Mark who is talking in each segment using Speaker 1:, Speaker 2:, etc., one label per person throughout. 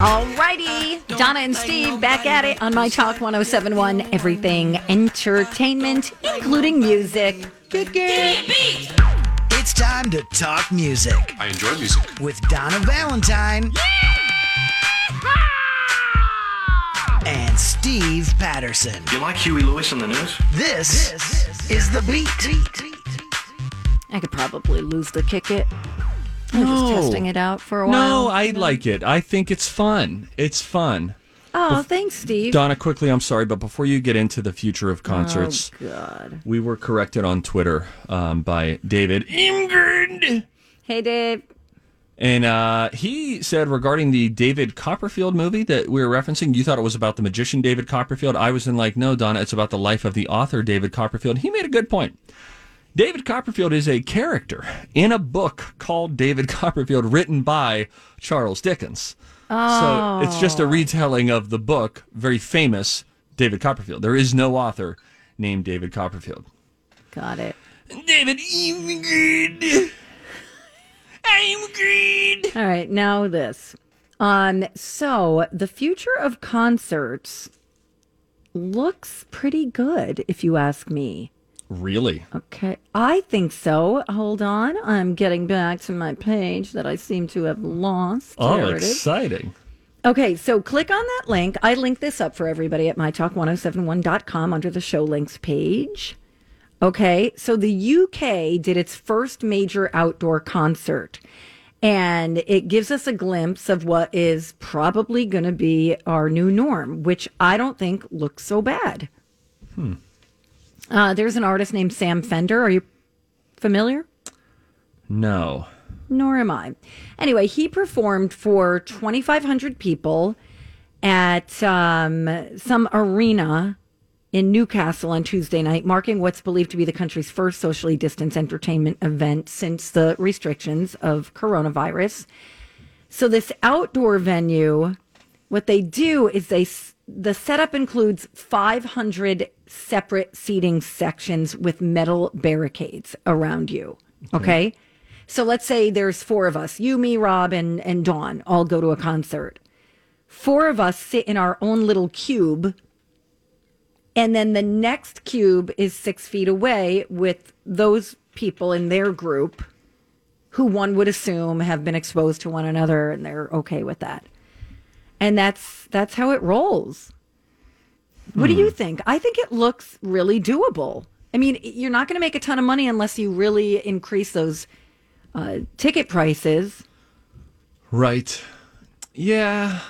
Speaker 1: Alrighty, Donna and Steve back at it on My Talk 1071, everything entertainment, including music.
Speaker 2: It's time to talk music
Speaker 3: I enjoy music.
Speaker 2: with Donna Valentine and Steve Patterson.
Speaker 3: You like Huey Lewis on the news?
Speaker 2: This is the beat.
Speaker 1: I could probably lose the kick it. I'm just
Speaker 4: No.
Speaker 1: testing it out for a while.
Speaker 4: No, I like it. I think it's fun. It's fun.
Speaker 1: Oh, thanks, Steve.
Speaker 4: Donna, quickly, I'm sorry, but before you get into the future of concerts,
Speaker 1: Oh, God.
Speaker 4: we were corrected on Twitter um, by David Imgard.
Speaker 1: Hey, Dave.
Speaker 4: And uh, he said regarding the David Copperfield movie that we were referencing, you thought it was about the magician David Copperfield. I was in like, no, Donna, it's about the life of the author David Copperfield. He made a good point. David Copperfield is a character in a book called David Copperfield, written by Charles Dickens. Oh. So it's just a retelling of the book, very famous David Copperfield. There is no author named David Copperfield.
Speaker 1: Got it.
Speaker 4: David Imgard. I'm greed.
Speaker 1: All right, now this. Um, so the future of concerts looks pretty good, if you ask me.
Speaker 4: Really?
Speaker 1: Okay, I think so. Hold on, I'm getting back to my page that I seem to have lost.
Speaker 4: Oh,
Speaker 1: There it is.
Speaker 4: exciting.
Speaker 1: Okay, so click on that link. I link this up for everybody at mytalk1071.com under the show links page. Okay, so the UK did its first major outdoor concert, and it gives us a glimpse of what is probably going to be our new norm, which I don't think looks so bad.
Speaker 4: Hmm.
Speaker 1: Uh, there's an artist named Sam Fender. Are you familiar?
Speaker 4: No.
Speaker 1: Nor am I. Anyway, he performed for 2,500 people at um, some arena in Newcastle on Tuesday night, marking what's believed to be the country's first socially distanced entertainment event since the restrictions of coronavirus. So, this outdoor venue, what they do is they the setup includes 500 separate seating sections with metal barricades around you. Okay. So let's say there's four of us, you, me, Rob, and, and Dawn all go to a concert. Four of us sit in our own little cube. And then the next cube is six feet away with those people in their group who one would assume have been exposed to one another and they're okay with that. And that's that's how it rolls. What do you think? I think it looks really doable. I mean, you're not going to make a ton of money unless you really increase those uh, ticket prices.
Speaker 4: Right. Yeah.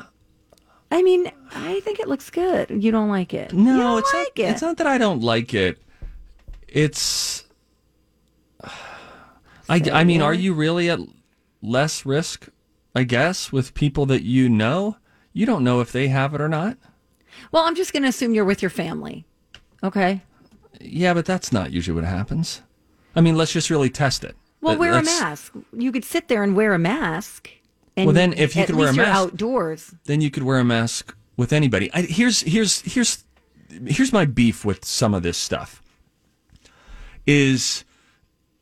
Speaker 1: I mean, I think it looks good. You don't like it?
Speaker 4: No,
Speaker 1: You don't
Speaker 4: it's
Speaker 1: like
Speaker 4: not.
Speaker 1: it.
Speaker 4: It's not that I don't like it. It's. I, I mean, are you really at less risk? I guess with people that you know, you don't know if they have it or not.
Speaker 1: Well, I'm just going to assume you're with your family. Okay.
Speaker 4: Yeah, but that's not usually what happens. I mean, let's just really test it.
Speaker 1: Well,
Speaker 4: Let-
Speaker 1: wear a mask. You could sit there and wear a mask. And
Speaker 4: Well, then if you could wear a mask-
Speaker 1: outdoors.
Speaker 4: then you could wear a mask with anybody. I, here's here's here's here's my beef with some of this stuff. Is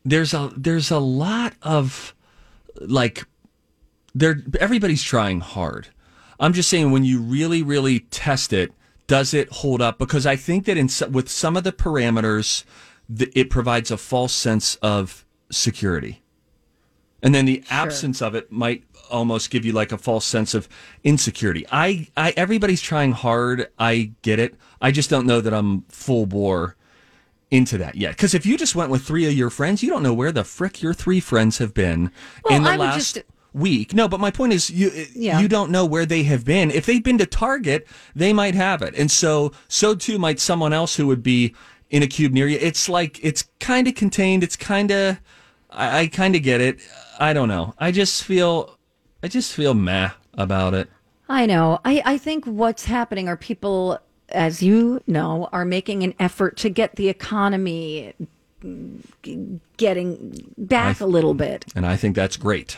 Speaker 4: there's a there's a lot of like there everybody's trying hard. I'm just saying when you really really test it, does it hold up? Because I think that in with some of the parameters, the, it provides a false sense of security. And then the absence of it might almost give you like a false sense of insecurity. I, I, everybody's trying hard. I get it. I just don't know that I'm full bore into that yet. Because if you just went with three of your friends, you don't know where the frick your three friends have been
Speaker 1: Well,
Speaker 4: in the
Speaker 1: I would
Speaker 4: last
Speaker 1: just-
Speaker 4: week. No, but my point is, you
Speaker 1: Yeah.
Speaker 4: you don't know where they have been. If they've been to Target, they might have it, and so so too might someone else who would be in a cube near you. It's like it's kind of contained. It's kind of I, I kind of get it. I don't know. I just feel I just feel meh about it.
Speaker 1: I know. I, I think what's happening are people, as you know, are making an effort to get the economy getting back
Speaker 4: I-
Speaker 1: a little bit.
Speaker 4: And I think that's great.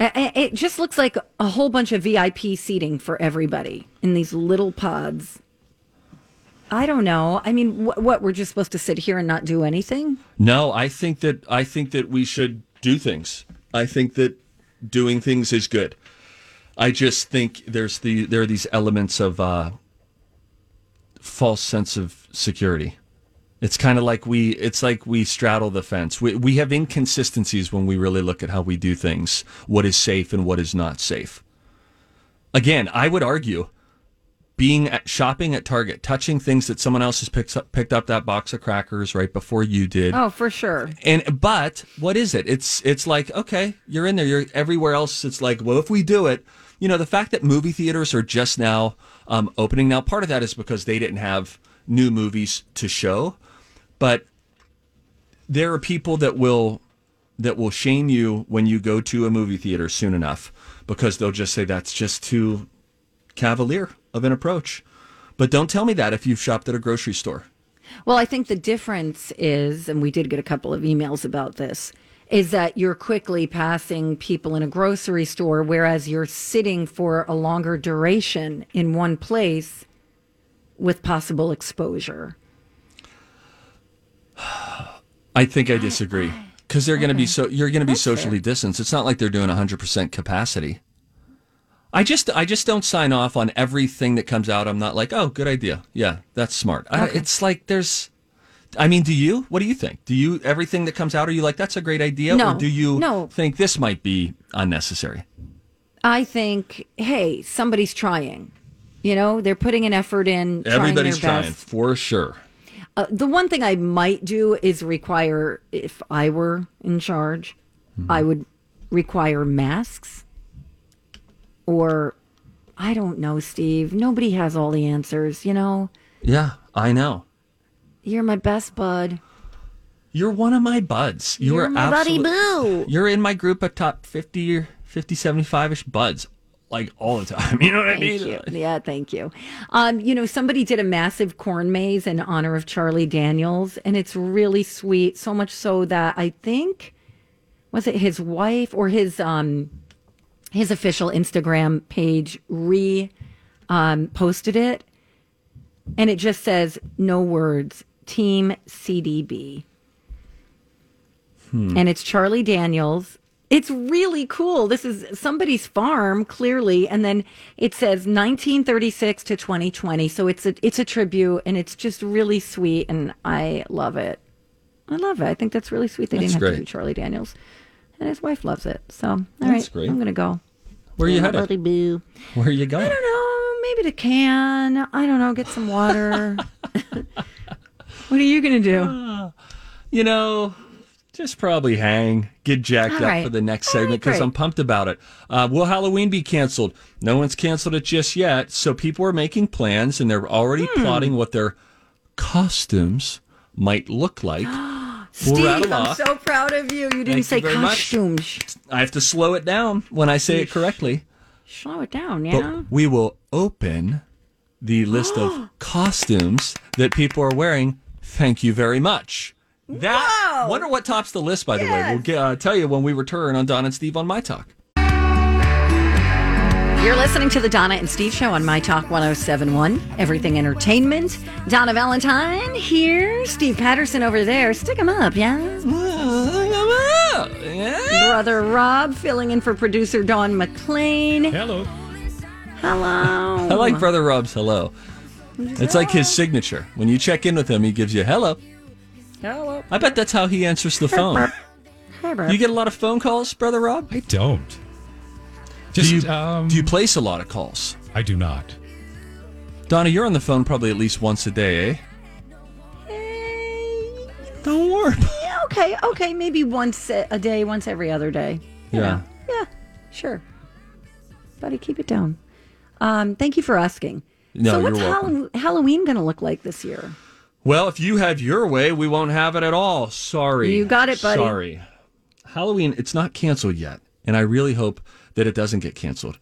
Speaker 1: It just looks like a whole bunch of VIP seating for everybody in these little pods. I don't know. I mean, wh- what we're just supposed to sit here and not do anything?
Speaker 4: No, I think that I think that we should do things. I think that doing things is good. I just think there's the there are these elements of uh, false sense of security. It's kind of like we it's like we straddle the fence. We we have inconsistencies when we really look at how we do things, what is safe and what is not safe. Again, I would argue being at shopping at Target, touching things that someone else has picked up picked up that box of crackers right before you did.
Speaker 1: Oh, for sure.
Speaker 4: And but what is it? It's it's like okay, you're in there. You're everywhere else. It's like well, if we do it, you know, the fact that movie theaters are just now um, opening now. Part of that is because they didn't have new movies to show, but there are people that will that will shame you when you go to a movie theater soon enough because they'll just say that's just too cavalier of an approach. But don't tell me that if you've shopped at a grocery store.
Speaker 1: Well, I think the difference is, and we did get a couple of emails about this, is that you're quickly passing people in a grocery store, whereas you're sitting for a longer duration in one place with possible exposure.
Speaker 4: I think I disagree because they're going to be so you're going to be socially distanced. It's not like they're doing 100% capacity. I just I just don't sign off on everything that comes out. I'm not like, "Oh, good idea. Yeah, that's smart." I, it's like there's I mean, do you? What do you think? Do you everything that comes out are you like that's a great idea
Speaker 1: No.
Speaker 4: or do you
Speaker 1: No.
Speaker 4: think this might be unnecessary?
Speaker 1: I think, hey, somebody's trying. You know, they're putting an effort in.
Speaker 4: Everybody's
Speaker 1: trying, their
Speaker 4: trying
Speaker 1: best.
Speaker 4: for sure.
Speaker 1: Uh, the one thing I might do is require, if I were in charge, I would require masks. Or, I don't know, Steve. Nobody has all the answers. You know,
Speaker 4: Yeah, I know.
Speaker 1: you're my best bud.
Speaker 4: You're one of my buds. You
Speaker 1: You're
Speaker 4: are
Speaker 1: my buddy boo.
Speaker 4: You're in my group of top 50 or 50, 75-ish buds. Like all the time. You know what I mean?
Speaker 1: You. Yeah, thank you. Um, you know, somebody did a massive corn maze in honor of Charlie Daniels, and it's really sweet. So much so that I think was it his wife or his um his official Instagram page re um, posted it, and it just says no words. Team CDB, and it's Charlie Daniels. It's really cool. This is somebody's farm, clearly, and then it says 1936 to 2020. So it's a it's a tribute, and it's just really sweet, and I love it. I love it. I think that's really sweet. They
Speaker 4: That's
Speaker 1: didn't have
Speaker 4: great.
Speaker 1: to do Charlie Daniels, and his wife loves it. So all right,
Speaker 4: That's great.
Speaker 1: I'm gonna go.
Speaker 4: Where are you
Speaker 1: Yeah,
Speaker 4: headed?
Speaker 1: boo.
Speaker 4: Where are you going?
Speaker 1: I don't know. Maybe to can. I don't know. Get some water. what are you gonna do?
Speaker 4: You know, just probably hang, get jacked
Speaker 1: All
Speaker 4: up
Speaker 1: right.
Speaker 4: for the next segment because
Speaker 1: great.
Speaker 4: I'm pumped about it. Uh, will Halloween be canceled? No one's canceled it just yet. So people are making plans and they're already
Speaker 1: Hmm.
Speaker 4: plotting what their costumes might look like.
Speaker 1: Steve, I'm so proud of you. You didn't
Speaker 4: Thank
Speaker 1: say
Speaker 4: you very much.
Speaker 1: costumes.
Speaker 4: I have to slow it down when I say it correctly.
Speaker 1: Slow it down,
Speaker 4: But
Speaker 1: yeah.
Speaker 4: we will open the list of costumes that people are wearing. Thank you very much. That
Speaker 1: Wow.
Speaker 4: wonder what tops the list. By the way, we'll get, uh, tell you when we return on Don and Steve on My Talk.
Speaker 1: You're listening to the Donna and Steve Show on My Talk 1071, Everything Entertainment. Donna Valentine here, Steve Patterson over there. Stick 'em up, yeah?
Speaker 4: Yeah.
Speaker 1: Brother Rob filling in for producer Dawn McLean.
Speaker 3: Hello.
Speaker 1: Hello.
Speaker 4: I like Brother Rob's hello. It's like his signature. When you check in with him, he gives you hello.
Speaker 1: Hello.
Speaker 4: I bet that's how he answers the phone. You get a lot of phone calls, Brother Rob?
Speaker 3: I don't.
Speaker 4: Do you,
Speaker 3: um,
Speaker 4: do you place a lot of calls?
Speaker 3: I do not.
Speaker 4: Donna, you're on the phone probably at least once a day, eh?
Speaker 1: Hey.
Speaker 4: Don't worry.
Speaker 1: Yeah, okay, okay. Maybe once a a day, once every other day. You
Speaker 4: Yeah.
Speaker 1: know. Yeah, sure. Buddy, keep it down. Um, thank you for asking.
Speaker 4: No,
Speaker 1: so
Speaker 4: you're
Speaker 1: what's
Speaker 4: welcome.
Speaker 1: Halloween going to look like this year?
Speaker 4: Well, if you have your way, we won't have it at all. Sorry.
Speaker 1: You got it, buddy.
Speaker 4: Sorry. Halloween, it's not canceled yet, and I really hope that it doesn't get canceled.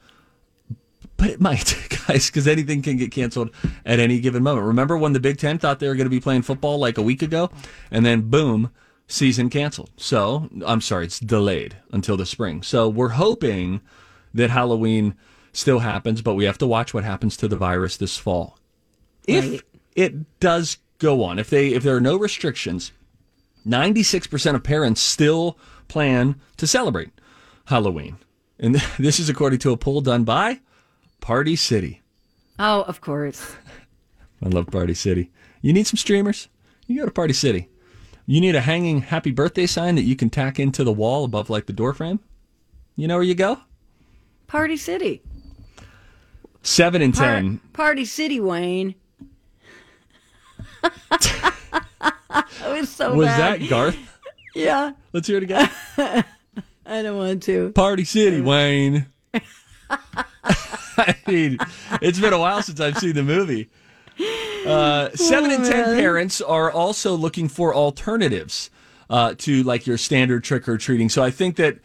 Speaker 4: but it might, guys, because anything can get canceled at any given moment. Remember when the Big Ten thought they were going to be playing football like a week ago, and then boom, season canceled. So I'm sorry, it's delayed until the spring. So we're hoping that Halloween still happens, but we have to watch what happens to the virus this fall. If
Speaker 1: Right.
Speaker 4: it does go on, if they if there are no restrictions, 96% of parents still plan to celebrate Halloween. And this is according to a poll done by Party City.
Speaker 1: Oh, of course.
Speaker 4: I love Party City. You need some streamers? You go to Party City. You need a hanging happy birthday sign that you can tack into the wall above like the door frame? You know where you go?
Speaker 1: Party City.
Speaker 4: 7 and
Speaker 1: Par-
Speaker 4: 10.
Speaker 1: Party City, Wayne. it was so
Speaker 4: Was
Speaker 1: bad.
Speaker 4: that Garth?
Speaker 1: Yeah,
Speaker 4: Let's hear it again.
Speaker 1: I don't want to.
Speaker 4: Party City, Wayne. I mean, it's been a while since I've seen the movie. Uh, seven in ten parents are also looking for alternatives uh, to like your standard trick or treating. So I think that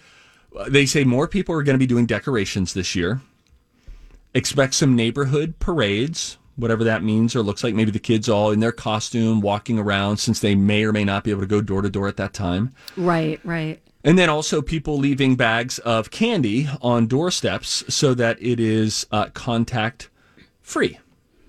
Speaker 4: uh, they say more people are going to be doing decorations this year. Expect some neighborhood parades, whatever that means or looks like. Maybe the kids all in their costume walking around since they may or may not be able to go door to door at that time.
Speaker 1: Right, right.
Speaker 4: And then also people leaving bags of candy on doorsteps so that it is uh, contact free.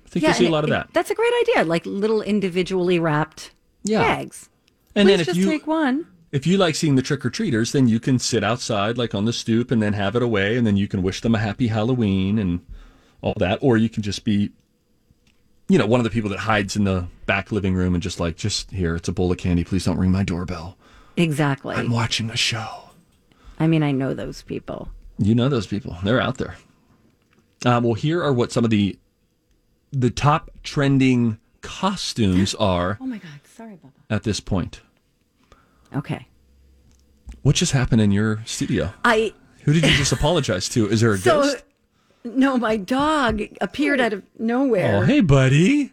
Speaker 4: I think you see a lot of
Speaker 1: it-
Speaker 4: that.
Speaker 1: That's a great idea. Like little individually wrapped
Speaker 4: Yeah.
Speaker 1: bags.
Speaker 4: And
Speaker 1: Please
Speaker 4: then if
Speaker 1: just
Speaker 4: you
Speaker 1: take one.
Speaker 4: if you like seeing the trick or treaters, then you can sit outside like on the stoop and then have it away, and then you can wish them a happy Halloween and all that, or you can just be, you know, one of the people that hides in the back living room and just like, just here, it's a bowl of candy. Please don't ring my doorbell.
Speaker 1: Exactly.
Speaker 4: I'm watching a show.
Speaker 1: I mean, I know those people.
Speaker 4: You know those people; they're out there. Uh, well, here are what some of the the top trending costumes are
Speaker 1: Oh my God. Sorry, Bubba.
Speaker 4: at this point.
Speaker 1: Okay.
Speaker 4: What just happened in your studio?
Speaker 1: I
Speaker 4: Who did you just apologize to? Is there a
Speaker 1: so
Speaker 4: ghost?
Speaker 1: No, my dog appeared out of nowhere.
Speaker 4: Oh, hey, buddy.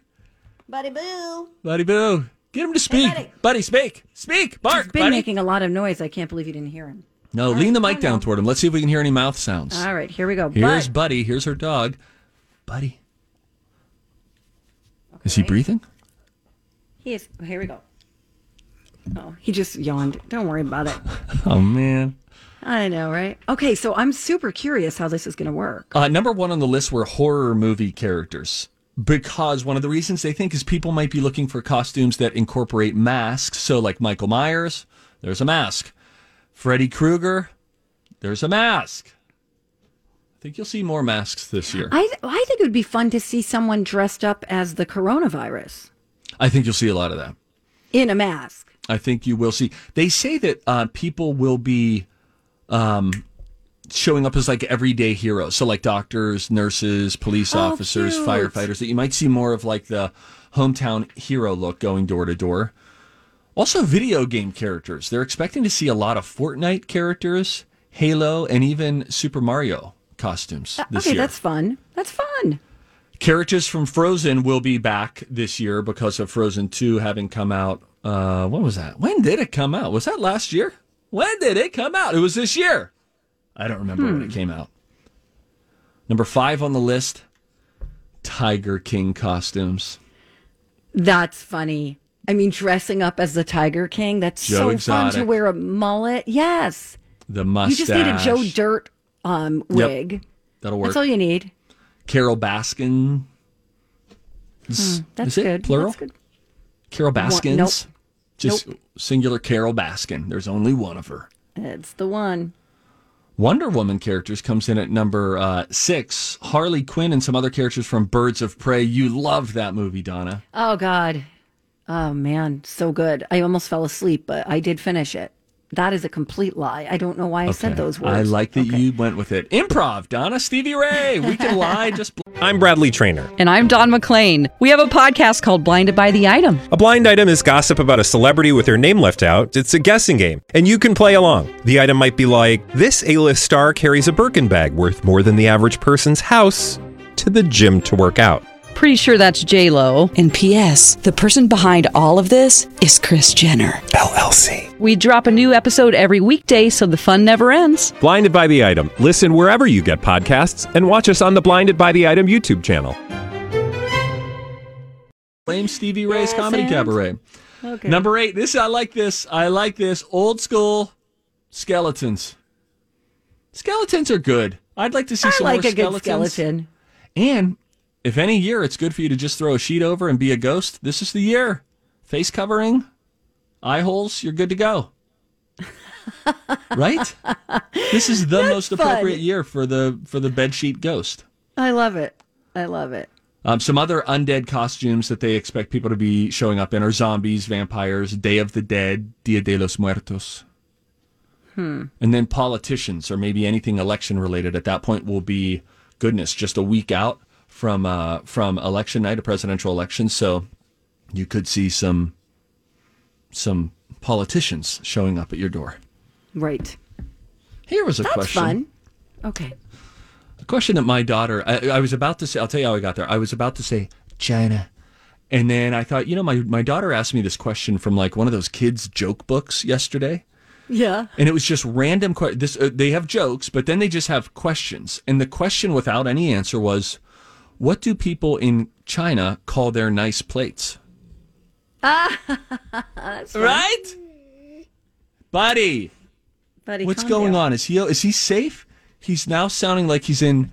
Speaker 1: buddy boo.
Speaker 4: Buddy Boo. Get him to speak.
Speaker 1: buddy.
Speaker 4: buddy. speak. Speak. Bark,
Speaker 1: He's been
Speaker 4: buddy.
Speaker 1: making a lot of noise. I can't believe you didn't hear him.
Speaker 4: no, lean the mic down toward him. Let's see if we can hear any mouth sounds.
Speaker 1: All right, here we go.
Speaker 4: Here's
Speaker 1: Bud.
Speaker 4: Buddy. Here's her dog. Buddy. Is he breathing?
Speaker 1: He is. Here we go. Oh, he just yawned. Don't worry about it.
Speaker 4: Oh, man.
Speaker 1: I know, right? Okay, so I'm super curious how this is going to work.
Speaker 4: Uh, number one on the list were horror movie characters. Because one of the reasons they think is people might be looking for costumes that incorporate masks. So, like Michael Myers, there's a mask. Freddy Krueger, there's a mask. I think you'll see more masks this year.
Speaker 1: I I think it would be fun to see someone dressed up as the coronavirus
Speaker 4: I think you'll see a lot of that.
Speaker 1: in a mask.
Speaker 4: I think you will see. They say that uh, people will be um, showing up as like everyday heroes. So, like doctors, nurses, police
Speaker 1: Oh,
Speaker 4: officers,
Speaker 1: cute.
Speaker 4: firefighters, that you might see more of like the hometown hero look going door to door. Also, video game characters. They're expecting to see a lot of Fortnite characters, Halo, and even Super Mario costumes this
Speaker 1: okay,
Speaker 4: year.
Speaker 1: that's fun. That's fun.
Speaker 4: Characters from Frozen will be back this year because of Frozen 2 having come out. Uh, when was that? When did it come out? Was that last year? When did it come out? It was this year. I don't remember when it came out. Number five on the list Tiger King costumes.
Speaker 1: That's funny. I mean, dressing up as the Tiger King, that's
Speaker 4: Joe
Speaker 1: so fun to wear a mullet. Yes.
Speaker 4: The mustache.
Speaker 1: You just need a Joe Dirt um, wig.
Speaker 4: That'll work.
Speaker 1: That's all you need.
Speaker 4: Carole Baskin. Is-
Speaker 1: That's good.
Speaker 4: plural?
Speaker 1: That's good.
Speaker 4: Carole Baskins.
Speaker 1: nope.
Speaker 4: Just singular Carole Baskin. There's only one of her.
Speaker 1: It's the one.
Speaker 4: Wonder Woman characters comes in at number uh, six. Harley Quinn and some other characters from Birds of Prey. You loved that movie, Donna.
Speaker 1: Oh God. Oh man, so good. I almost fell asleep, but I did finish it. That is a complete lie. I don't know why I said those words.
Speaker 4: I like that
Speaker 1: Okay.
Speaker 4: you went with it. Improv, Donna. Stevie Ray. We can lie. Just bl-
Speaker 3: I'm Bradley Trainer.
Speaker 5: And I'm Don McClain. We have a podcast called Blinded by the Item.
Speaker 3: A blind item is gossip about a celebrity with their name left out. It's a guessing game, and you can play along. The item might be like this: A-list star carries a Birkin bag worth more than the average person's house to the gym to work out.
Speaker 5: Pretty sure that's J Lo.
Speaker 6: And P.S. The person behind all of this is Kris Jenner.
Speaker 3: LLC.
Speaker 5: We drop a new episode every weekday, so the fun never ends.
Speaker 3: Blinded by the item. Listen wherever you get podcasts, and watch us on the Blinded by the Item YouTube channel.
Speaker 4: Blame Stevie Ray's Comedy
Speaker 1: and-
Speaker 4: Cabaret.
Speaker 1: Okay.
Speaker 4: Number eight. This I like this. I like this. Old school skeletons. Skeletons are good. I'd like to see
Speaker 1: I
Speaker 4: some
Speaker 1: like
Speaker 4: more
Speaker 1: a good
Speaker 4: skeletons.
Speaker 1: skeleton.
Speaker 4: And if any year it's good for you to just throw a sheet over and be a ghost, this is the year. Face covering, eye holes, you're good to go. right? This is the most
Speaker 1: fun.
Speaker 4: appropriate year for the for the bedsheet ghost.
Speaker 1: I love it. I love it.
Speaker 4: Um, some other undead costumes that they expect people to be showing up in are zombies, vampires, Day of the Dead, Dia de los Muertos.
Speaker 1: Hmm.
Speaker 4: And then politicians or maybe anything election related at that point will be goodness, just a week out from uh, from election night, a presidential election. So you could see some some politicians showing up at your door.
Speaker 1: Right.
Speaker 4: Here was a
Speaker 1: That's
Speaker 4: question.
Speaker 1: fun. Okay.
Speaker 4: A question that my daughter, I, I was about to say, I'll tell you how I got there. I was about to say China. And then I thought, you know, my, my daughter asked me this question from like one of those kids' joke books yesterday.
Speaker 1: Yeah.
Speaker 4: And it was just random. Que- this uh, they have jokes, but then they just have questions. And the question without any answer was, "What do people in China call their nice plates?" right, buddy.
Speaker 1: Buddy,
Speaker 4: What's going
Speaker 1: down.
Speaker 4: on? Is he is he safe? He's now sounding like he's in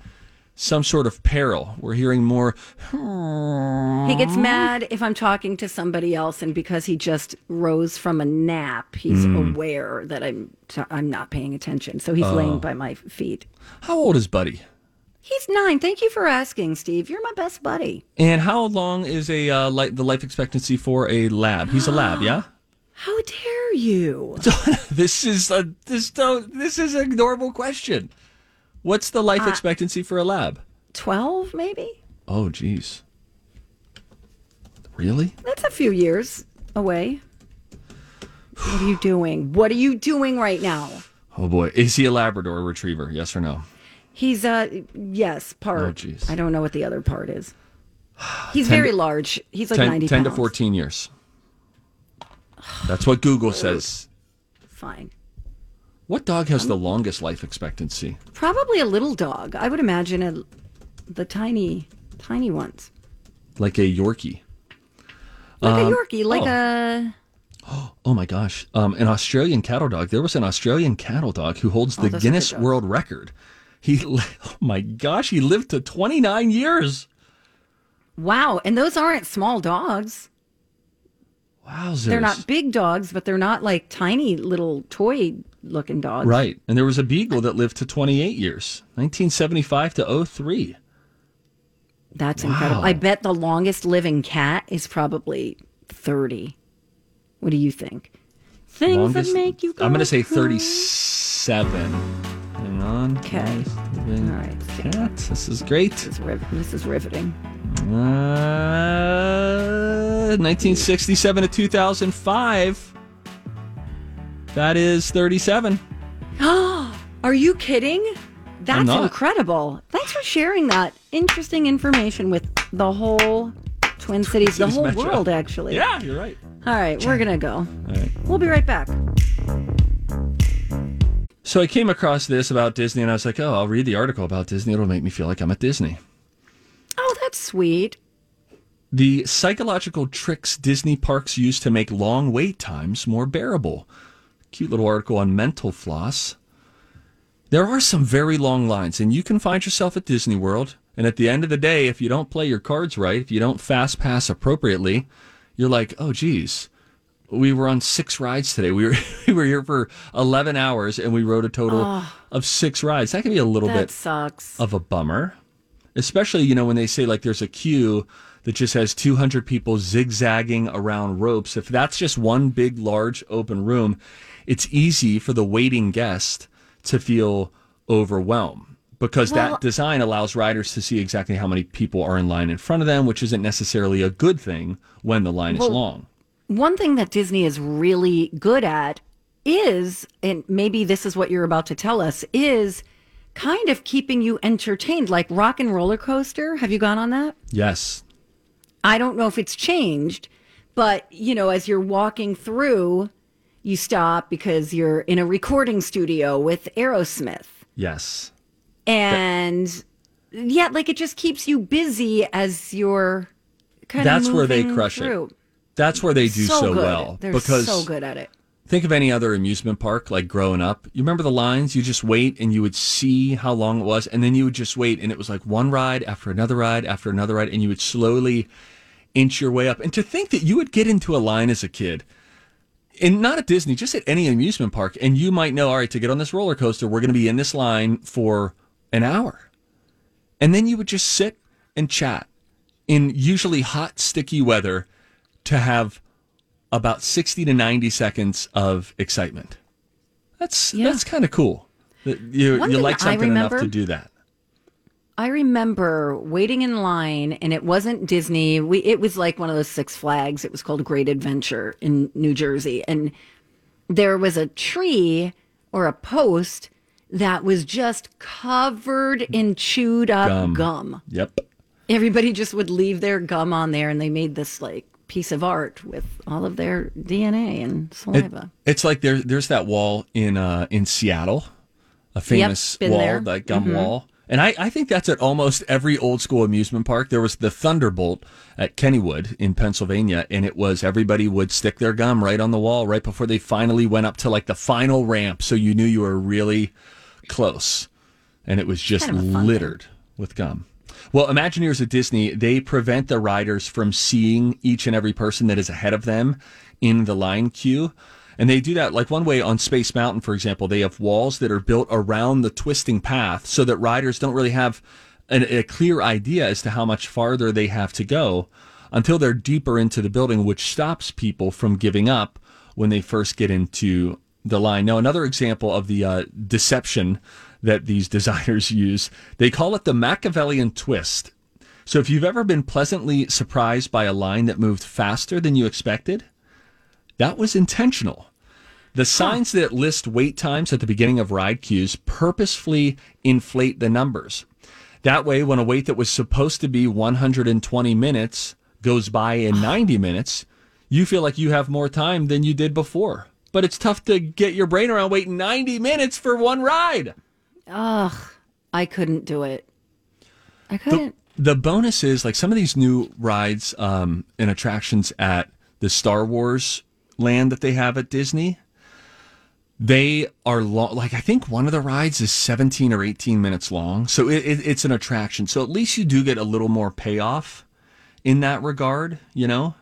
Speaker 4: some sort of peril. We're hearing more.
Speaker 1: He gets mad if I'm talking to somebody else, and because he just rose from a nap, he's
Speaker 4: Hmm.
Speaker 1: aware that I'm t- I'm not paying attention. So he's
Speaker 4: Oh.
Speaker 1: laying by my feet.
Speaker 4: How old is Buddy?
Speaker 1: He's nine. Thank you for asking, Steve. You're my best buddy.
Speaker 4: And how long is a uh, li- the life expectancy for a lab? He's a lab, yeah.
Speaker 1: How dare you?
Speaker 4: this is a this don't this is a normal question. What's the life expectancy for a lab?
Speaker 1: Twelve, maybe.
Speaker 4: Oh, geez. Really?
Speaker 1: That's a few years away. What are you doing? What are you doing right now?
Speaker 4: Oh boy, is he a Labrador retriever? Yes or no?
Speaker 1: He's uh yes, part.
Speaker 4: Oh.
Speaker 1: I don't know what the other part is. He's
Speaker 4: 10
Speaker 1: very
Speaker 4: to-
Speaker 1: large. He's like
Speaker 4: 10,
Speaker 1: ninety
Speaker 4: 10 to fourteen years. That's what Google says.
Speaker 1: Fine.
Speaker 4: What dog has the longest life expectancy?
Speaker 1: Probably a little dog. I would imagine a, the tiny, tiny ones,
Speaker 4: Like a Yorkie.
Speaker 1: like
Speaker 4: Um,
Speaker 1: a Yorkie, like
Speaker 4: oh.
Speaker 1: a.
Speaker 4: Oh my gosh. Um, an Australian cattle dog. There was an Australian cattle dog who holds the
Speaker 1: Oh, those
Speaker 4: Guinness. World Record. He, oh my gosh, he lived to 29 years.
Speaker 1: Wow, and those aren't small dogs.
Speaker 4: Wowzers.
Speaker 1: They're not big dogs, but they're not like tiny little toy-looking dogs.
Speaker 4: Right. And there was a beagle that lived to 28 years, 1975 to 03.
Speaker 1: That's incredible. I bet the longest living cat is probably thirty. What do you think? Things
Speaker 4: Longest-
Speaker 1: that make you. Go
Speaker 4: I'm going to say
Speaker 1: crazy.
Speaker 4: 37. Hang on.
Speaker 1: Okay. All right.
Speaker 4: This is great.
Speaker 1: This is, riv- this is riveting.
Speaker 4: Uh, 1967 to 2005. That is 37.
Speaker 1: Are you kidding? That's
Speaker 4: not.
Speaker 1: incredible. Thanks for sharing that interesting information with the whole Twin Cities, the whole
Speaker 4: Metro.
Speaker 1: world, actually.
Speaker 4: Yeah, you're right.
Speaker 1: All right, we're going to go.
Speaker 4: All right.
Speaker 1: We'll be right back.
Speaker 4: So I came across this about Disney and I was like, oh, I'll read the article about Disney. It'll make me feel like I'm at Disney.
Speaker 1: Oh, that's sweet.
Speaker 4: The psychological tricks Disney parks use to make long wait times more bearable. Cute little article on mental floss. There are some very long lines, and you can find yourself at Disney World. And at the end of the day, if you don't play your cards right, if you don't fast pass appropriately, you're like, oh, geez, we were on six rides today. We were we were here for eleven hours, and we rode a total ah. of six rides. That can be a little bit
Speaker 1: sucks.
Speaker 4: of a bummer. Especially, you know, when they say like there's a queue that just has 200 people zigzagging around ropes. If that's just one big, large open room, it's easy for the waiting guest to feel overwhelmed because
Speaker 1: Well-
Speaker 4: that design allows riders to see exactly how many people are in line in front of them, which isn't necessarily a good thing when the line is long.
Speaker 1: One thing that Disney is really good at is, and maybe this is what you're about to tell us, is kind of keeping you entertained, like Rock and Roller Coaster. Have you gone on that?
Speaker 4: Yes.
Speaker 1: I don't know if it's changed, but you know, as you're walking through, you stop because you're in a recording studio with Aerosmith.
Speaker 4: Yes.
Speaker 1: And yeah, like it just keeps you busy as you're kind
Speaker 4: That's
Speaker 1: of
Speaker 4: where they crush it. That's where they do so,
Speaker 1: good.
Speaker 4: well.
Speaker 1: They're
Speaker 4: because
Speaker 1: so good at it.
Speaker 4: think of any other amusement park, like growing up. You remember the lines? You just wait and you would see how long it was, and then you would just wait, and it was like one ride after another ride after another ride, and you would slowly inch your way up. And to think that you would get into a line as a kid, and not at Disney, just at any amusement park, and you might know, all right, to get on this roller coaster, we're going to be in this line for an hour. And then you would just sit and chat in usually hot, sticky weather to have about 60 to 90 seconds of excitement. That's
Speaker 1: Yeah.
Speaker 4: that's kind of cool. You,
Speaker 1: One
Speaker 4: you like something enough to do that.
Speaker 1: I remember waiting in line, and it wasn't Disney. We it was like one of those Six Flags. It was called Great Adventure in New Jersey, and there was a tree or a post that was just covered in chewed up
Speaker 4: Gum.
Speaker 1: gum.
Speaker 4: Yep.
Speaker 1: Everybody just would leave their gum on there, and they made this like piece of art with all of their DNA and
Speaker 4: It-
Speaker 1: saliva.
Speaker 4: it's like there, there's that wall in uh, in Seattle, a famous
Speaker 1: been
Speaker 4: wall,
Speaker 1: there. Mm-hmm.
Speaker 4: that gum wall. And I, I think that's at almost every old school amusement park. There was the Thunderbolt at Kennywood in Pennsylvania, and it was everybody would stick their gum right on the wall right before they finally went up to like the final ramp, so you knew you were really close. And it was just
Speaker 1: Kind of
Speaker 4: littered with gum. Well, Imagineers at Disney, they prevent the riders from seeing each and every person that is ahead of them in the line queue. And they do that like one way on Space Mountain, for example, they have walls that are built around the twisting path so that riders don't really have an, a clear idea as to how much farther they have to go until they're deeper into the building, which stops people from giving up when they first get into the line. Now, another example of the uh, deception that these designers use, they call it the Machiavellian twist. So, if you've ever been pleasantly surprised by a line that moved faster than you expected, that was intentional. The signs that list wait times at the beginning of ride queues purposefully inflate the numbers. That way, when a wait that was supposed to be 120 minutes goes by in 90 minutes, you feel like you have more time than you did before. But it's tough to get your brain around waiting 90 minutes for one ride.
Speaker 1: Ugh, I couldn't do it. I couldn't.
Speaker 4: The bonus is like some of these new rides um, and attractions at the Star Wars land that they have at Disney. They are long. Like I think one of the rides is 17 or 18 minutes long, so it, it, it's an attraction. So at least you do get a little more payoff in that regard, you know.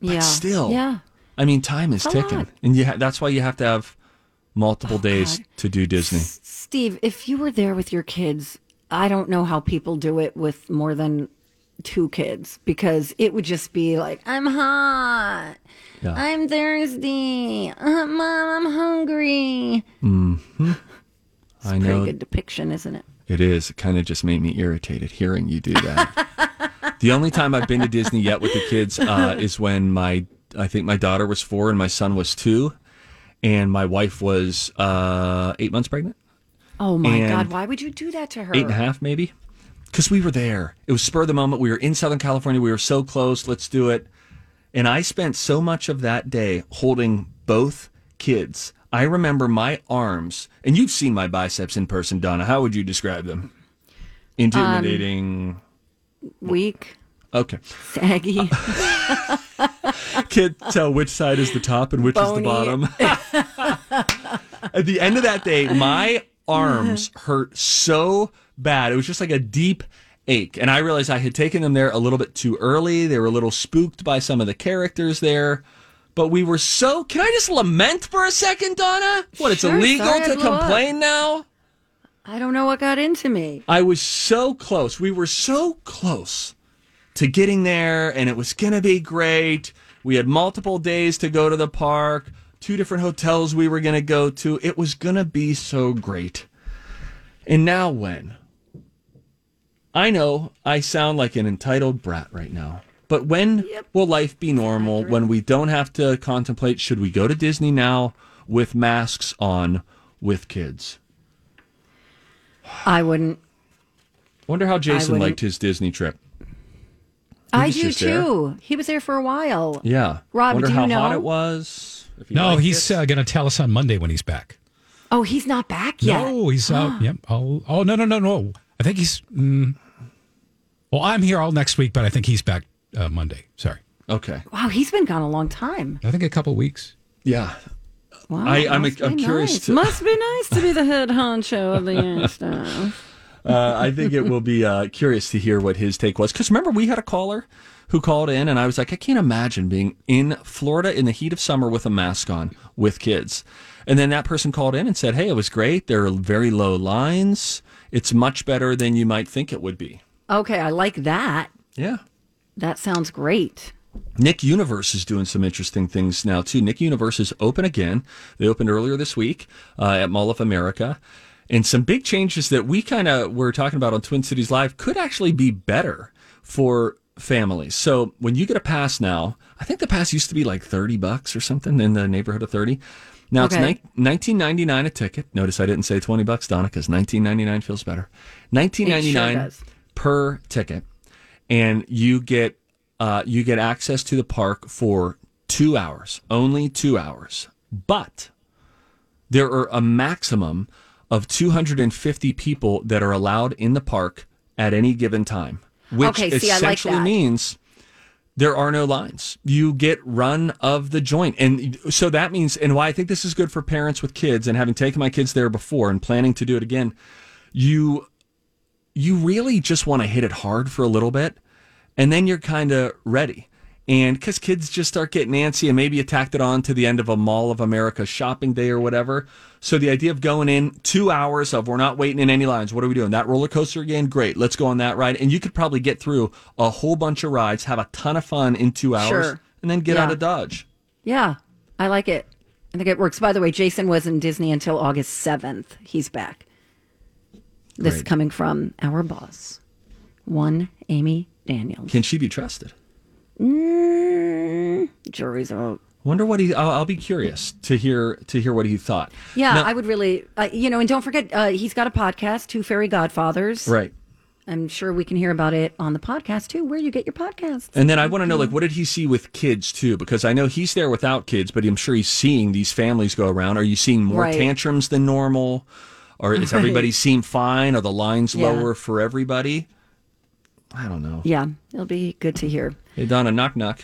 Speaker 4: But
Speaker 1: yeah.
Speaker 4: still,
Speaker 1: Yeah.
Speaker 4: I mean, time is
Speaker 1: a
Speaker 4: ticking,
Speaker 1: lot.
Speaker 4: and you ha- that's why you have to have multiple days
Speaker 1: Oh, God.
Speaker 4: to do Disney.
Speaker 1: Steve, if you were there with your kids, I don't know how people do it with more than two kids because it would just be like, I'm hot.
Speaker 4: Yeah.
Speaker 1: I'm thirsty. Uh, Mom, I'm hungry. I know. It's
Speaker 4: I
Speaker 1: a pretty
Speaker 4: know
Speaker 1: good depiction, isn't it?
Speaker 4: It is. It kind of just made me irritated hearing you do that. the only time I've been to Disney yet with the kids uh, is when my, I think my daughter was four and my son was two, and my wife was uh, eight months pregnant,
Speaker 1: Oh my
Speaker 4: And
Speaker 1: God, why would you do that to her?
Speaker 4: eight and a half maybe, because we were there. It was spur of the moment. We were in Southern California. We were so close. Let's do it. And I spent so much of that day holding both kids. I remember my arms, and you've seen my biceps in person, Donna. How would you describe them? Intimidating.
Speaker 1: Weak,
Speaker 4: okay.
Speaker 1: saggy.
Speaker 4: Can't tell which side is the top and which
Speaker 1: Bony.
Speaker 4: is the bottom. At the end of that day, my arms hurt so bad. It was just like a deep ache. And I realized I had taken them there a little bit too early. They were a little spooked by some of the characters there. But we were so. Can I just lament for a second, Donna? What, it's
Speaker 1: Sure,
Speaker 4: illegal
Speaker 1: sorry
Speaker 4: to complain now?
Speaker 1: I don't know what got into me.
Speaker 4: I was so close. We were so close to getting there, and it was going to be great. We had multiple days to go to the park, two different hotels we were going to go to. It was going to be so great. And now, when? I know I sound like an entitled brat right now, but when will life be normal when we don't have to contemplate should we go to Disney now with masks on with kids?
Speaker 1: I wouldn't.
Speaker 4: Wonder how Jason liked his Disney trip.
Speaker 1: I do
Speaker 4: just there.
Speaker 1: too. He was there for a while.
Speaker 4: Yeah.
Speaker 1: Rob,
Speaker 4: Wonder
Speaker 1: do you
Speaker 4: how
Speaker 1: know?
Speaker 4: hot it was. he
Speaker 7: No, he's uh, going to tell us on Monday when he's back.
Speaker 1: Oh, he's not back yet.
Speaker 7: No, he's out. yep. Oh, oh, no, no, no, no. I think he's. Mm, well, I'm here all next week, but I think he's back uh, Monday. Sorry.
Speaker 4: okay.
Speaker 1: Wow, he's been gone a long time.
Speaker 7: I think a couple weeks.
Speaker 4: Yeah.
Speaker 1: Wow,
Speaker 4: I- I'm-
Speaker 1: must be
Speaker 4: I'm curious
Speaker 1: nice.
Speaker 4: to-
Speaker 1: Must be nice to be the head honcho of the year stuff.
Speaker 4: Uh, I think it will be uh, curious to hear what his take was. Because remember, we had a caller who called in, and I was like, I can't imagine being in Florida in the heat of summer with a mask on with kids. And then that person called in and said, Hey, it was great. There are very low lines. It's much better than you might think it would be.
Speaker 1: Okay, I like that.
Speaker 4: Yeah.
Speaker 1: That sounds great.
Speaker 4: Nick Universe is doing some interesting things now too. Nick Universe is open again. They opened earlier this week uh, at Mall of America, and some big changes that we kind of were talking about on Twin Cities Live could actually be better for families. So when you get a pass now, I think the pass used to be like thirty bucks or something in the neighborhood of thirty. Now
Speaker 1: Okay.
Speaker 4: it's nineteen ninety nine a ticket. Notice I didn't say twenty bucks, Donna, because nineteen ninety nine feels better. Nineteen ninety nine
Speaker 1: does.
Speaker 4: per ticket, and you get uh, you get access to the park for two hours, only two hours. But there are a maximum of 250 people that are allowed in the park at any given time, which
Speaker 1: Okay, see, I like
Speaker 4: essentially means there are no lines. You get run of the joint. And so that means, and why I think this is good for parents with kids and having taken my kids there before and planning to do it again, you you really just want to hit it hard for a little bit and then you're kind of ready. And because kids just start getting antsy and maybe you tacked it on to the end of a Mall of America shopping day or whatever. So the idea of going in two hours of we're not waiting in any lines. What are we doing? That roller coaster again? Great. Let's go on that ride. And you could probably get through a whole bunch of rides, have a ton of fun in two hours,
Speaker 1: Sure.
Speaker 4: and then get
Speaker 1: Yeah.
Speaker 4: out of Dodge.
Speaker 1: Yeah, I like it. I think it works. By the way, Jason was in Disney until August 7th. He's back. This
Speaker 4: Great.
Speaker 1: coming from our boss, one Amy Daniels.
Speaker 4: Can she be trusted?
Speaker 1: Mm, jury's out.
Speaker 4: Wonder what he. I'll, I'll be curious to hear to hear what he thought.
Speaker 1: Yeah,
Speaker 4: Now-
Speaker 1: I would really, uh, you know, and don't forget, uh, he's got a podcast, Two Fairy Godfathers.
Speaker 4: Right.
Speaker 1: I'm sure we can hear about it on the podcast too, where you get your podcasts.
Speaker 4: And then I want to know, like, what did he see with kids too? Because I know he's there without kids, but I'm sure he's seeing these families go around. Are you seeing more
Speaker 1: Right.
Speaker 4: tantrums than normal, or is everybody seem fine? Are the lines
Speaker 1: Yeah.
Speaker 4: lower for everybody? I don't know.
Speaker 1: Yeah, it'll be good to hear.
Speaker 4: Hey Donna, knock knock.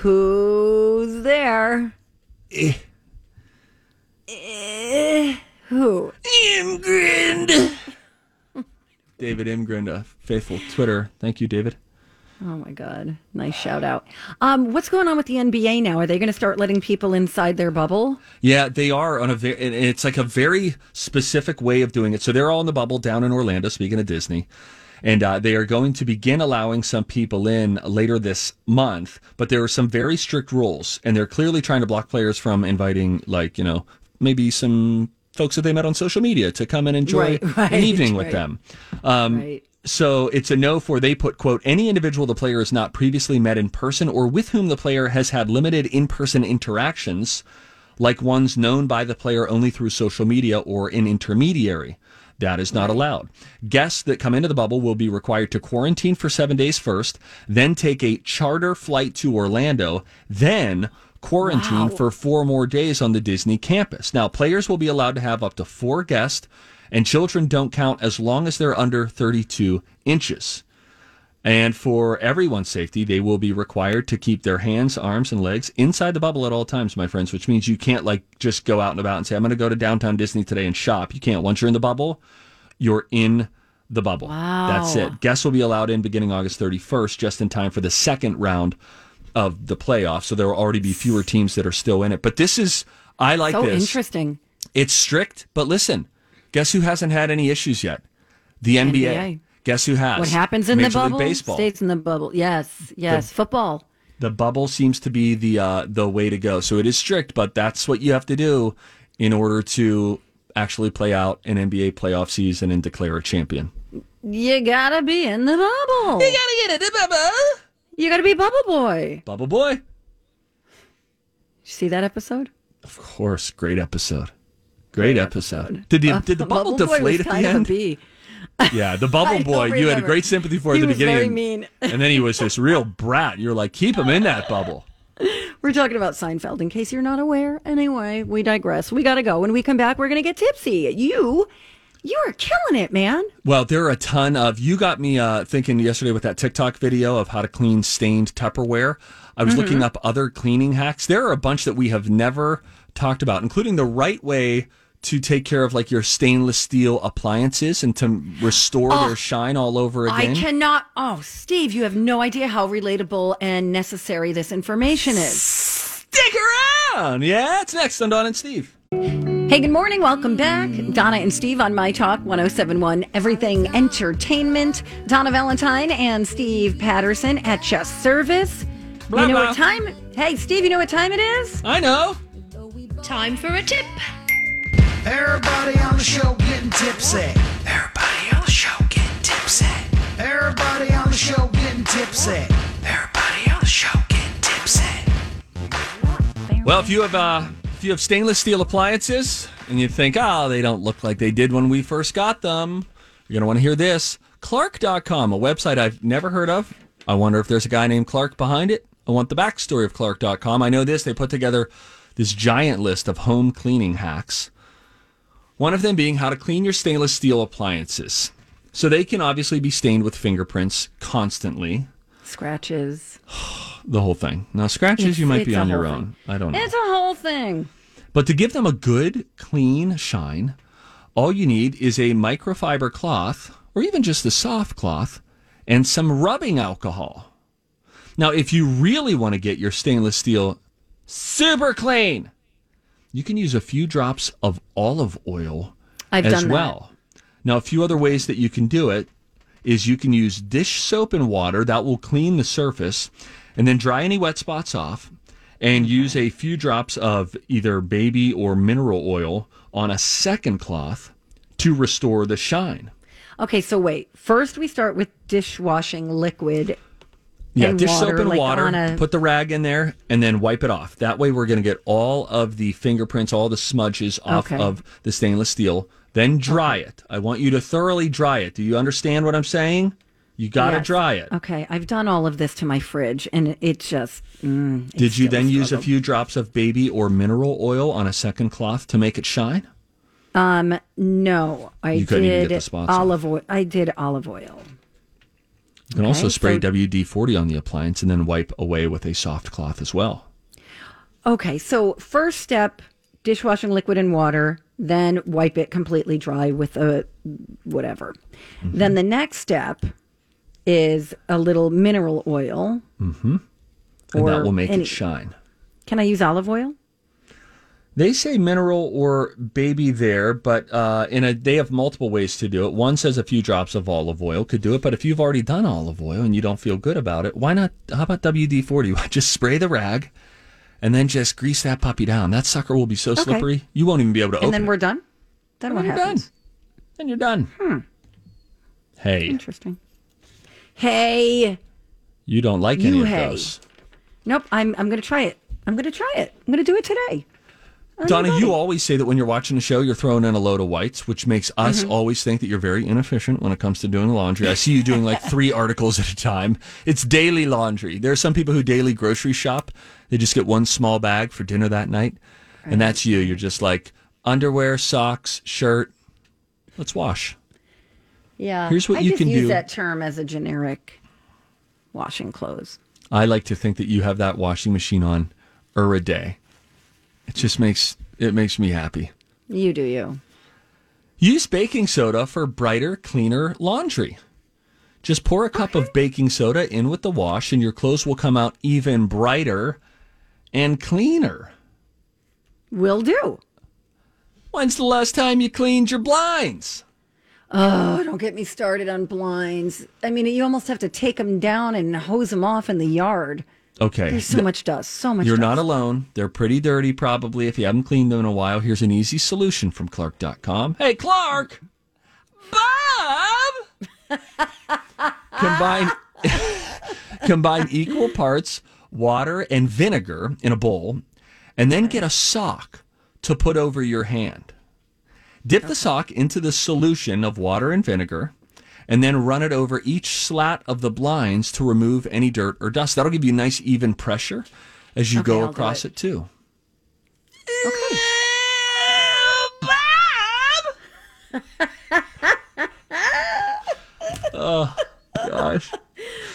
Speaker 1: Who's there? Eh, who?
Speaker 4: Imgrind. David Imgrind, a faithful Twitter. Thank you, David.
Speaker 1: Oh my God! Nice shout out. Um, what's going on with the NBA now? Are they going to start letting people inside their bubble?
Speaker 4: Yeah, they are on a very. It's like a very specific way of doing it. So they're all in the bubble down in Orlando. Speaking of Disney, and uh, they are going to begin allowing some people in later this month. But there are some very strict rules, and they're clearly trying to block players from inviting, like you know, maybe some folks that they met on social media to come and enjoy
Speaker 1: Right, right,
Speaker 4: an evening with them. Um,
Speaker 1: Right.
Speaker 4: so it's a no for they put quote any individual the player has not previously met in person or with whom the player has had limited in-person interactions like ones known by the player only through social media or an intermediary that is not allowed. Guests that come into the bubble will be required to quarantine for seven days first, then take a charter flight to Orlando, then quarantine for four more days on the Disney campus. Now, players will be allowed to have up to four guests, and children don't count as long as they're under 32 inches. And for everyone's safety, they will be required to keep their hands, arms, and legs inside the bubble at all times, my friends, which means you can't like just go out and about and say, I'm going to go to downtown Disney today and shop. You can't. Once you're in the bubble, you're in the bubble.
Speaker 1: Wow.
Speaker 4: That's it. Guests will be allowed in beginning August 31st, just in time for the second round of the playoffs. So there will already be fewer teams that are still in it. But this is, I like
Speaker 1: so
Speaker 4: this.
Speaker 1: interesting.
Speaker 4: It's strict, but listen, guess who hasn't had any issues yet? The NBA.
Speaker 1: NBA.
Speaker 4: Guess who has?
Speaker 1: What happens in
Speaker 4: Major
Speaker 1: the bubble
Speaker 4: League Baseball.
Speaker 1: stays in the bubble. Yes, yes. Football.
Speaker 4: The bubble seems to be the uh, the way to go. So it is strict, but that's what you have to do in order to actually play out an NBA playoff season and declare a champion.
Speaker 1: You gotta be in the bubble. You gotta
Speaker 4: get it, bubble.
Speaker 1: You gotta be bubble boy.
Speaker 4: Bubble boy.
Speaker 1: You see that episode?
Speaker 4: Of course, great episode. Great episode. Did the did the bubble,
Speaker 1: Boy
Speaker 4: deflate at the end? Yeah, the bubble boy. You had
Speaker 1: remember.
Speaker 4: great sympathy for at
Speaker 1: He
Speaker 4: the beginning.
Speaker 1: very
Speaker 4: and-
Speaker 1: mean.
Speaker 4: and then he was this real brat. You're like, keep him in that bubble.
Speaker 1: We're talking about Seinfeld, in case you're not aware. Anyway, we digress. We got to go. When we come back, we're going to get tipsy. You, you are killing it, man.
Speaker 4: Well, there are a ton of. You got me uh, thinking yesterday with that TikTok video of how to clean stained Tupperware. I was looking up other cleaning hacks. There are a bunch that we have never talked about, including the right way to take care of like your stainless steel appliances and to restore oh, their shine all over again?
Speaker 1: I cannot. Oh, Steve, you have no idea how relatable and necessary this information is.
Speaker 4: Stick around. Yeah, it's next on Don and Steve.
Speaker 1: Hey, good morning. Welcome back. Donna and Steve on My Talk 1071 Everything Entertainment. Donna Valentine and Steve Patterson at your service.
Speaker 4: Blah,
Speaker 1: you know
Speaker 4: blah.
Speaker 1: what time? Hey, Steve, you know what time it is?
Speaker 4: I know.
Speaker 8: Time for a tip.
Speaker 2: Everybody on the show getting tipsy. Everybody on the show getting tipsy. Everybody on the show getting tipsy. Everybody on the show getting tipsy.
Speaker 4: Well, if you have uh, if you have stainless steel appliances and you think, oh, they don't look like they did when we first got them, you're gonna want to hear this. Clark.com, a website I've never heard of. I wonder if there's a guy named Clark behind it. I want the backstory of Clark.com. I know this. They put together this giant list of home cleaning hacks. One of them being how to clean your stainless steel appliances. So they can obviously be stained with fingerprints constantly.
Speaker 1: Scratches.
Speaker 4: The whole thing. Now, scratches
Speaker 1: It's-
Speaker 4: you might be on your own.
Speaker 1: thing.
Speaker 4: I don't know.
Speaker 1: It's a whole thing.
Speaker 4: But to give them a good, clean shine, all you need is a microfiber cloth or even just a soft cloth and some rubbing alcohol. Now, if you really want to get your stainless steel super clean, you can use a few drops of olive oil
Speaker 1: I've
Speaker 4: as
Speaker 1: done that.
Speaker 4: well. Now, a few other ways that you can do it is you can use dish soap and water that will clean the surface and then dry any wet spots off and use a few drops of either baby or mineral oil on a second cloth to restore the shine.
Speaker 1: Okay, so wait. First, we start with dishwashing liquid.
Speaker 4: Yeah,
Speaker 1: and
Speaker 4: dish
Speaker 1: water,
Speaker 4: soap and
Speaker 1: like
Speaker 4: water.
Speaker 1: a-
Speaker 4: Put the rag in there and then wipe it off. That way, we're going to get all of the fingerprints, all the smudges off
Speaker 1: Okay.
Speaker 4: of the stainless steel. Then dry it. I want you to thoroughly dry it. Do you understand what I'm saying? You got to
Speaker 1: Yes.
Speaker 4: dry it.
Speaker 1: Okay, I've done all of this to my fridge, and it just. Mm,
Speaker 4: Did you then use a few drops of baby or mineral oil on a second cloth to make it shine?
Speaker 1: Um, no, I
Speaker 4: You
Speaker 1: did
Speaker 4: get the
Speaker 1: olive oil. I did olive oil.
Speaker 4: You can also spray
Speaker 1: so-
Speaker 4: WD 40 on the appliance and then wipe away with a soft cloth as well.
Speaker 1: Okay, so first step: dishwashing liquid and water. Then wipe it completely dry with a whatever.
Speaker 4: Mm-hmm.
Speaker 1: Then the next step is a little mineral oil. Mm-hmm.
Speaker 4: And that will make
Speaker 1: any-
Speaker 4: it shine.
Speaker 1: Can I use olive oil?
Speaker 4: They say mineral or baby there, but uh, in a they have multiple ways to do it. One says a few drops of olive oil could do it, but if you've already done olive oil and you don't feel good about it, why not? How about WD forty? Just spray the rag, and then just grease that puppy down. That sucker will be so slippery you won't even be able to open.
Speaker 1: And
Speaker 4: open.
Speaker 1: then
Speaker 4: it.
Speaker 1: we're done. Then
Speaker 4: And
Speaker 1: what
Speaker 4: then you're
Speaker 1: happens?
Speaker 4: done. Then you're done.
Speaker 1: Hmm.
Speaker 4: Hey,
Speaker 1: Interesting. Hey,
Speaker 4: you don't like
Speaker 1: You
Speaker 4: any of those.
Speaker 1: nope. I'm I'm gonna try it. I'm gonna try it. I'm gonna do it today. On
Speaker 4: Donna, you always say that when you're watching a show, you're throwing in a load of whites, which makes us
Speaker 1: Mm-hmm.
Speaker 4: always think that you're very inefficient when it comes to doing the laundry. I see you doing like three articles at a time. It's daily laundry. There are some people who daily grocery shop. They just get one small bag for dinner that night. And that's you. You're just like underwear, socks, shirt. Let's wash.
Speaker 1: Yeah.
Speaker 4: Here's what
Speaker 1: I
Speaker 4: you
Speaker 1: just
Speaker 4: can
Speaker 1: use
Speaker 4: do.
Speaker 1: that term as a generic washing clothes.
Speaker 4: I like to think that you have that washing machine on er a day. It just makes it makes me happy.
Speaker 1: You do you.
Speaker 4: Use baking soda for brighter, cleaner laundry. Just pour a cup of baking soda in with the wash, and your clothes will come out even brighter and cleaner.
Speaker 1: Will do.
Speaker 4: When's the last time you cleaned your blinds?
Speaker 1: Oh, don't get me started on blinds. I mean, you almost have to take them down and hose them off in the yard.
Speaker 4: Okay.
Speaker 1: There's so much dust. So much.
Speaker 4: You're
Speaker 1: dust.
Speaker 4: not alone. They're pretty dirty, probably, if you haven't cleaned them in a while. Here's an easy solution from Clark.com. Hey, Clark! Bob! combine, combine equal parts water and vinegar in a bowl, and then get a sock to put over your hand. Dip the sock into the solution of water and vinegar, and then run it over each slat of the blinds to remove any dirt or dust. That'll give you nice even pressure as you
Speaker 1: Okay,
Speaker 4: go
Speaker 1: I'll
Speaker 4: across
Speaker 1: it.
Speaker 4: it. too.
Speaker 1: Okay.
Speaker 4: Gosh.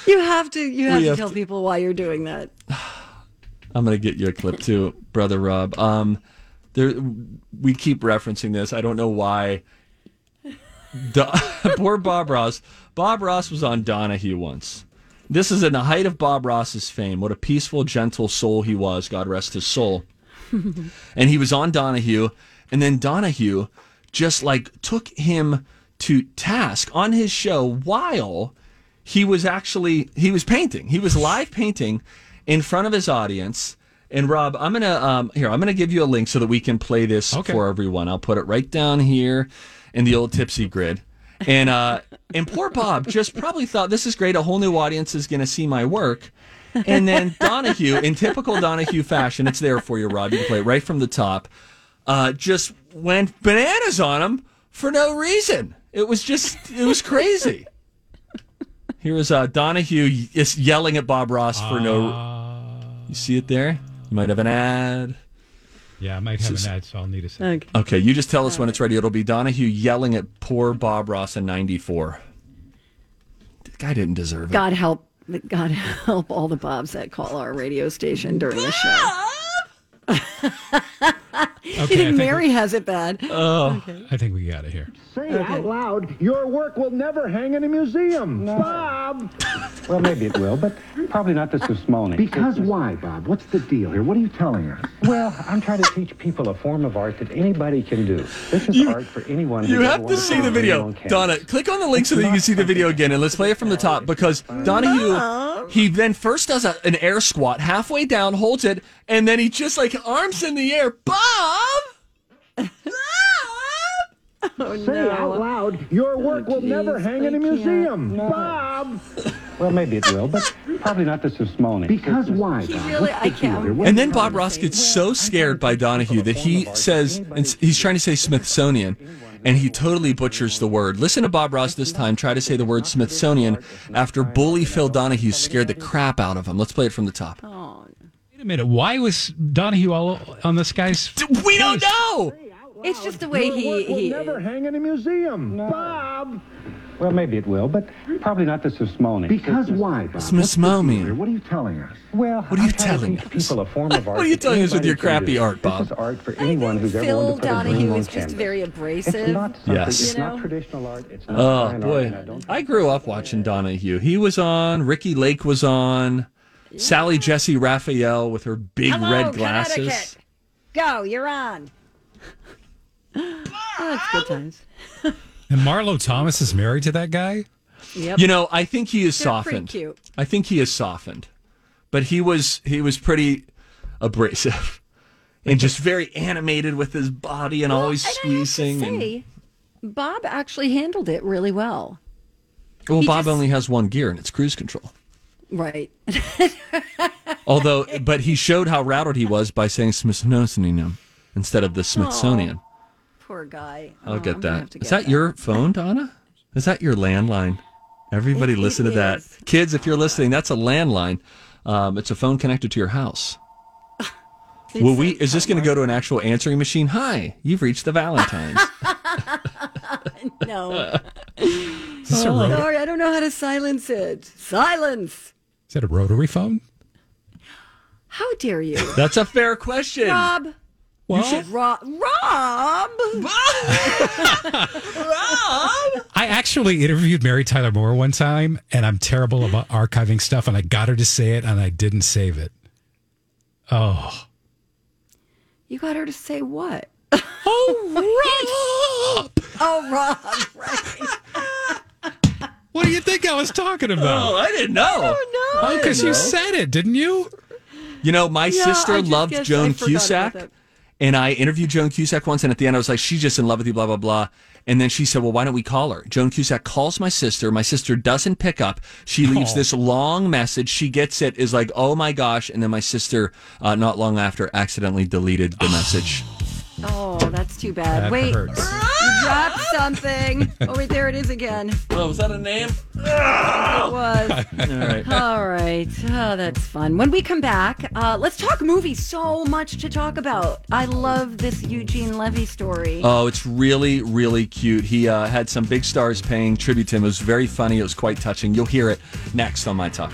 Speaker 1: You have to you have
Speaker 4: We
Speaker 1: to
Speaker 4: have
Speaker 1: tell
Speaker 4: to-
Speaker 1: people why you're doing that.
Speaker 4: I'm gonna get you a clip too, brother Rob. Um, there we keep referencing this. I don't know why. Do- poor Bob Ross. Bob Ross was on Donahue once. This is in the height of Bob Ross's fame. What a peaceful, gentle soul he was. God rest his soul. and he was on Donahue, and then Donahue just like took him to task on his show while he was actually he was painting. He was live painting in front of his audience. And Rob, I'm gonna um, here. I'm gonna give you a link so that we can play this
Speaker 7: Okay.
Speaker 4: for everyone. I'll put it right down here in the old tipsy grid. And uh, and poor Bob just probably thought this is great. A whole new audience is gonna see my work. And then Donahue, in typical Donahue fashion, it's there for you, Rob. You can play it right from the top. Uh, just went bananas on him for no reason. It was just, it was crazy. Here is uh, Donahue is yelling at Bob Ross for no. You see it there? You might have an ad.
Speaker 7: Yeah, I might have
Speaker 4: This is-
Speaker 7: an ad, so I'll need a second.
Speaker 1: Okay.
Speaker 4: Okay, you just tell us when it's ready. It'll be Donahue yelling at poor Bob Ross in '94. The guy didn't deserve it.
Speaker 1: God help God help all the Bobs that call our radio station during the show.
Speaker 7: Okay, I
Speaker 1: You think
Speaker 7: think,
Speaker 1: Mary has it bad?
Speaker 7: Oh, I think we got it here.
Speaker 9: Say it out loud, your work will never hang in a museum. Bob!
Speaker 10: Well, maybe it will, but probably not the Smithsonian.
Speaker 9: Because why, Bob? What's the deal here? What are you telling us?
Speaker 10: Well, I'm trying to teach people a form of art that anybody can do. This is
Speaker 4: You-
Speaker 10: art for anyone
Speaker 4: You have to see the video.
Speaker 10: on canvas.
Speaker 4: Donna, click on the link so that you can see the video again, and let's play it from the top because Donahue, he then first does a, an air squat halfway down, holds it, and then he just like arms in the air. Bob!
Speaker 9: Say oh, out loud, your oh, work will never
Speaker 1: geez,
Speaker 9: hang in a
Speaker 1: can't.
Speaker 9: museum. Bob!
Speaker 10: Well, maybe it will, but probably not the Smithsonian.
Speaker 9: Because why, Bob?
Speaker 1: Really, I can't.
Speaker 9: here?
Speaker 4: And then Bob Ross gets so scared by Donahue that he says, and he's trying to say Smithsonian, and he totally butchers the word. Listen to Bob Ross this time try to say the word Smithsonian after bully Phil Donahue scared the crap out of him. Let's play it from the top.
Speaker 7: Oh, Wait a minute. Why was Donahue all on this guy's?
Speaker 4: We don't know!
Speaker 1: It's just the way
Speaker 9: Your
Speaker 1: he
Speaker 9: work will
Speaker 1: he
Speaker 9: never hang in a museum. Bob!
Speaker 10: Well, maybe it will, but probably not the Smithsonian.
Speaker 9: Because why, Bob? What's the
Speaker 4: Smithsonian.
Speaker 9: What are you telling us?
Speaker 10: Well,
Speaker 4: What are you
Speaker 10: I'm
Speaker 4: telling
Speaker 10: to teach
Speaker 4: us?
Speaker 10: people a form of art.
Speaker 4: What are you telling us with your crappy
Speaker 10: do.
Speaker 4: art, Bob?
Speaker 10: This is art for
Speaker 1: I
Speaker 10: anyone
Speaker 1: think
Speaker 10: who's ever
Speaker 1: Phil
Speaker 10: wanted to put a dream
Speaker 1: Donahue
Speaker 10: on
Speaker 1: is just
Speaker 10: canvas.
Speaker 1: very
Speaker 10: It's
Speaker 1: abrasive.
Speaker 10: not
Speaker 4: Yes.
Speaker 10: It's
Speaker 1: You know?
Speaker 10: not traditional art. It's not
Speaker 4: Oh
Speaker 10: fine art,
Speaker 4: boy,
Speaker 10: and I don't
Speaker 4: I grew up watching Donahue. He was on. Ricki Lake was on. Sally Jessy Raphael with her big
Speaker 1: Hello,
Speaker 4: red glasses.
Speaker 1: Connecticut. Go, you're on. oh, that's good times.
Speaker 7: And Marlo Thomas is married to that guy.
Speaker 1: Yep.
Speaker 4: You know, I think he is
Speaker 1: They're pretty
Speaker 4: softened.
Speaker 1: cute.
Speaker 4: I think he is softened, but he was he was pretty abrasive and just very animated with his body and always
Speaker 1: And I have to
Speaker 4: squeezing. and-
Speaker 1: say, Bob actually handled it really well.
Speaker 4: well,
Speaker 1: he
Speaker 4: Bob
Speaker 1: just-
Speaker 4: only has one gear and it's cruise control.
Speaker 1: Right.
Speaker 4: Although, but he showed how rattled he was by saying Smithsonian instead of the Smithsonian.
Speaker 1: Poor guy.
Speaker 4: I'll
Speaker 1: Oh,
Speaker 4: get that.
Speaker 1: to
Speaker 4: Is
Speaker 1: get
Speaker 4: that your phone, Donna? Is that your landline? Everybody,
Speaker 1: It-
Speaker 4: listen
Speaker 1: it
Speaker 4: to that. Kids, if you're listening, that's a landline. Um, it's a phone connected to your house. Will we? Is this going to go to an actual answering machine? Hi, you've reached the Valentines.
Speaker 1: No.
Speaker 7: Is this?
Speaker 1: Sorry, I don't know how to silence it. Silence.
Speaker 7: Is that a rotary phone?
Speaker 1: How dare you?
Speaker 4: That's a fair question.
Speaker 1: Rob.
Speaker 7: Well,
Speaker 1: Rob. Rob.
Speaker 7: I actually interviewed Mary Tyler Moore one time, and I'm terrible about archiving stuff, and I got her to say it, and I didn't save it. Oh,
Speaker 1: You got her to say what?
Speaker 7: oh, Rob!
Speaker 1: Oh, Rob. Right.
Speaker 7: What do you think I was talking about?
Speaker 4: Oh,
Speaker 7: about?
Speaker 4: I didn't know.
Speaker 1: Oh,
Speaker 7: Oh, because you said it, didn't you?
Speaker 4: You know, my
Speaker 1: Yeah,
Speaker 4: sister loved Joan Cusack. And I interviewed Joan Cusack once, and at the end, I was like, she's just in love with you, blah, blah, blah. And then she said, well, why don't we call her? Joan Cusack calls my sister. My sister doesn't pick up. She leaves
Speaker 7: Oh.
Speaker 4: this long message. She gets it, is like, oh my gosh. And then my sister, uh, not long after, accidentally deleted the message.
Speaker 1: Oh, that's too bad.
Speaker 7: That
Speaker 1: Wait.
Speaker 7: hurts.
Speaker 1: You dropped something. Oh, wait, there it is again.
Speaker 4: Oh, was that a name?
Speaker 1: It was.
Speaker 4: All right.
Speaker 1: All right. Oh, that's fun. When we come back, uh, let's talk movies. So much to talk about. I love this Eugene Levy story.
Speaker 4: Oh, it's really, really cute. He uh, had some big stars paying tribute to him. It was very funny. It was quite touching. You'll hear it next on My Talk.